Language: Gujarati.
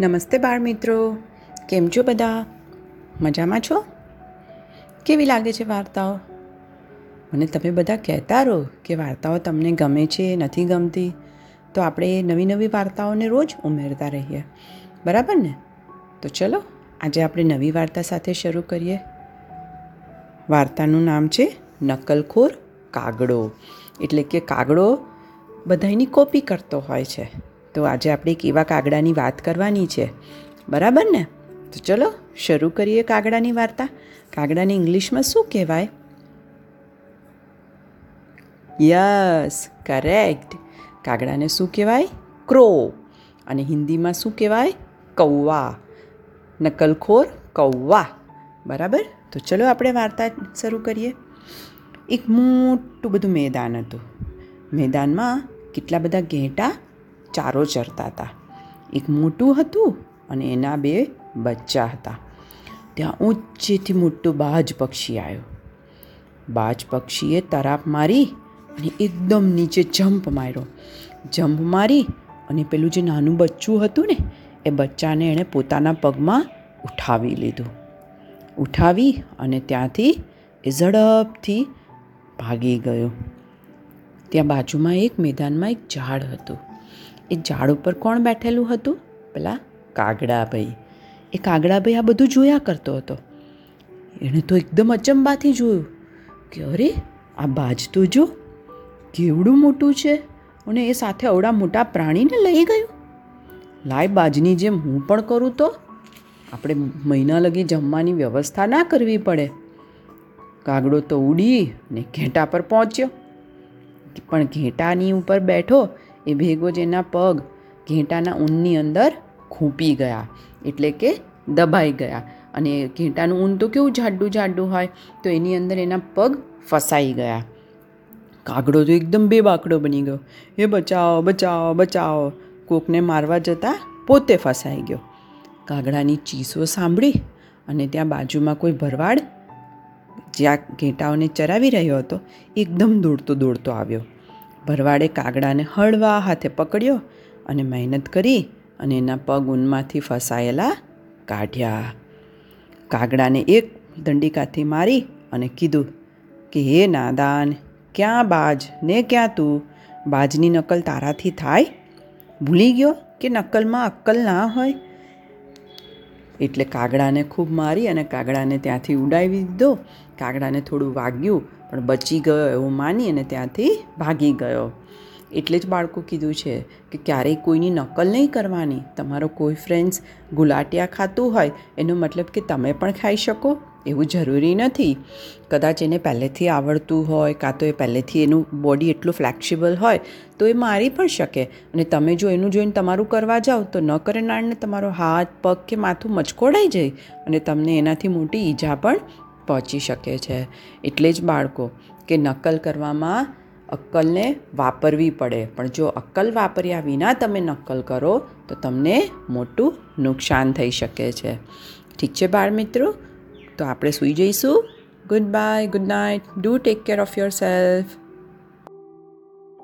નમસ્તે બાળ મિત્રો. કેમ છો બધા? મજામાં છો? કેવી લાગે છે વાર્તાઓ? મને તમે બધા કહેતા રહો કે વાર્તાઓ તમને ગમે છે, નથી ગમતી, તો આપણે નવી નવી વાર્તાઓને રોજ ઉમેરતા રહીએ. બરાબર ને? તો ચલો, આજે આપણે નવી વાર્તા સાથે શરૂ કરીએ. વાર્તાનું નામ છે નકલખોર કાગડો. એટલે કે કાગડો બધાની કોપી કરતો હોય છે. તો આજે આપણે એક એવા કાગડાની વાત કરવાની છે. બરાબર ને? તો ચલો, શરૂ કરીએ કાગડાની વાર્તા. કાગડાને ઇંગ્લિશમાં શું કહેવાય? Yes, correct. કાગડાને શું કહેવાય? ક્રો. અને હિન્દીમાં શું કહેવાય? કૌવા. નકલખોર કૌવા. બરાબર? તો ચલો આપણે વાર્તા શરૂ કરીએ. એક મોટું બધું મેદાન હતું. મેદાનમાં કેટલા બધા ઘેંટા ચારો ચરતા હતા. એક મોટું હતું અને એના બે બચ્ચા હતા. ત્યાં ઊંચેથી મોટું બાજ પક્ષી આવ્યું. બાજ પક્ષીએ તરાપ મારી અને એકદમ નીચે જમ્પ માર્યો. જમ્પ મારી અને પેલું જે નાનું બચ્ચું હતું ને, એ બચ્ચાને એણે પોતાના પગમાં ઉઠાવી લીધું. ઉઠાવી અને ત્યાંથી એ ઝડપથી ભાગી ગયો. ત્યાં બાજુમાં એક મેદાનમાં એક ઝાડ હતું. એ ઝાડ ઉપર કોણ બેઠેલું હતું? પેલા કાગડાભાઈ. એ કાગડાભાઈ આ બધું જોયા કરતો હતો. એણે તો એકદમ અચંબાથી જોયું. કે અરે, આ બાજ તો જો કેવડું મોટું છે અને એ સાથે અવડા મોટા પ્રાણીને લઈ ગયું. લાય બાજની જેમ હું પણ કરું તો આપણે મહિના લગી જમવાની વ્યવસ્થા ના કરવી પડે. કાગડો તો ઉડી ને ઘેંટા પર પહોંચ્યો. પણ ઘેંટાની ઉપર બેઠો એ ભેગો જ એના પગ ઘેંટાના ઊનની અંદર ખૂંપી ગયા, એટલે કે દબાઈ ગયા. અને ઘેંટાનું ઊન તો કેવું જાડું જાડું હોય, તો એની અંદર એના પગ ફસાઈ ગયા. કાગડો તો એકદમ બેબાકડો બની ગયો. એ બચાવો બચાવો બચાવો. કોકને મારવા જતાં પોતે ફસાઈ ગયો. કાગડાની ચીસો સાંભળી અને ત્યાં બાજુમાં કોઈ ભરવાડ જ્યાં ઘેંટાઓને ચરાવી રહ્યો હતો, એકદમ દોડતો દોડતો આવ્યો. ભરવાડે કાગડાને હળવા હાથે પકડ્યો અને મહેનત કરી અને એના પગ ઊનમાંથી ફસાયેલા કાઢ્યા. કાગડાને એક દંડિકાથી મારી અને કીધું, કે હે નાદાન, ક્યાં બાજ ને ક્યાં તું? બાજની નકલ તારાથી થાય? ભૂલી ગયો કે નકલમાં અક્કલ ના હોય? એટલે કાગડાને ખૂબ મારી અને કાગડાને ત્યાંથી ઉડાવી દીધો. કાગડાને થોડું વાગ્યું પણ બચી ગયો એવું માની અને ત્યાંથી ભાગી ગયો. એટલે જ બાળકો કીધું છે કે ક્યારેય કોઈની નકલ નહીં કરવાની. તમારો કોઈ ફ્રેન્ડ્સ ગુલાટિયા ખાતું હોય, એનો મતલબ કે તમે પણ ખાઈ શકો, એવું જરૂરી નથી. કદાચ એને પહેલેથી આવડતું હોય, કાં તો એ પહેલેથી એનું બોડી એટલું ફ્લેક્સિબલ હોય, તો એ મારી પણ શકે. અને તમે જો એનું જોઈને તમારું કરવા જાઓ, તો ન કરે નાળને તમારો હાથ, પગ કે માથું મચકોડાઈ જાય. અને તમને એનાથી મોટી ઈજા પણ પહોંચી શકે છે. એટલે જ બાળકો, કે નકલ કરવામાં અક્કલને વાપરવી પડે. પણ જો અક્કલ વાપર્યા વિના તમે નકલ કરો, તો તમને મોટું નુકસાન થઈ શકે છે. ઠીક છે બાળ મિત્રો તો આપણે સૂઈ જઈશું. Good bye good night do take care of yourself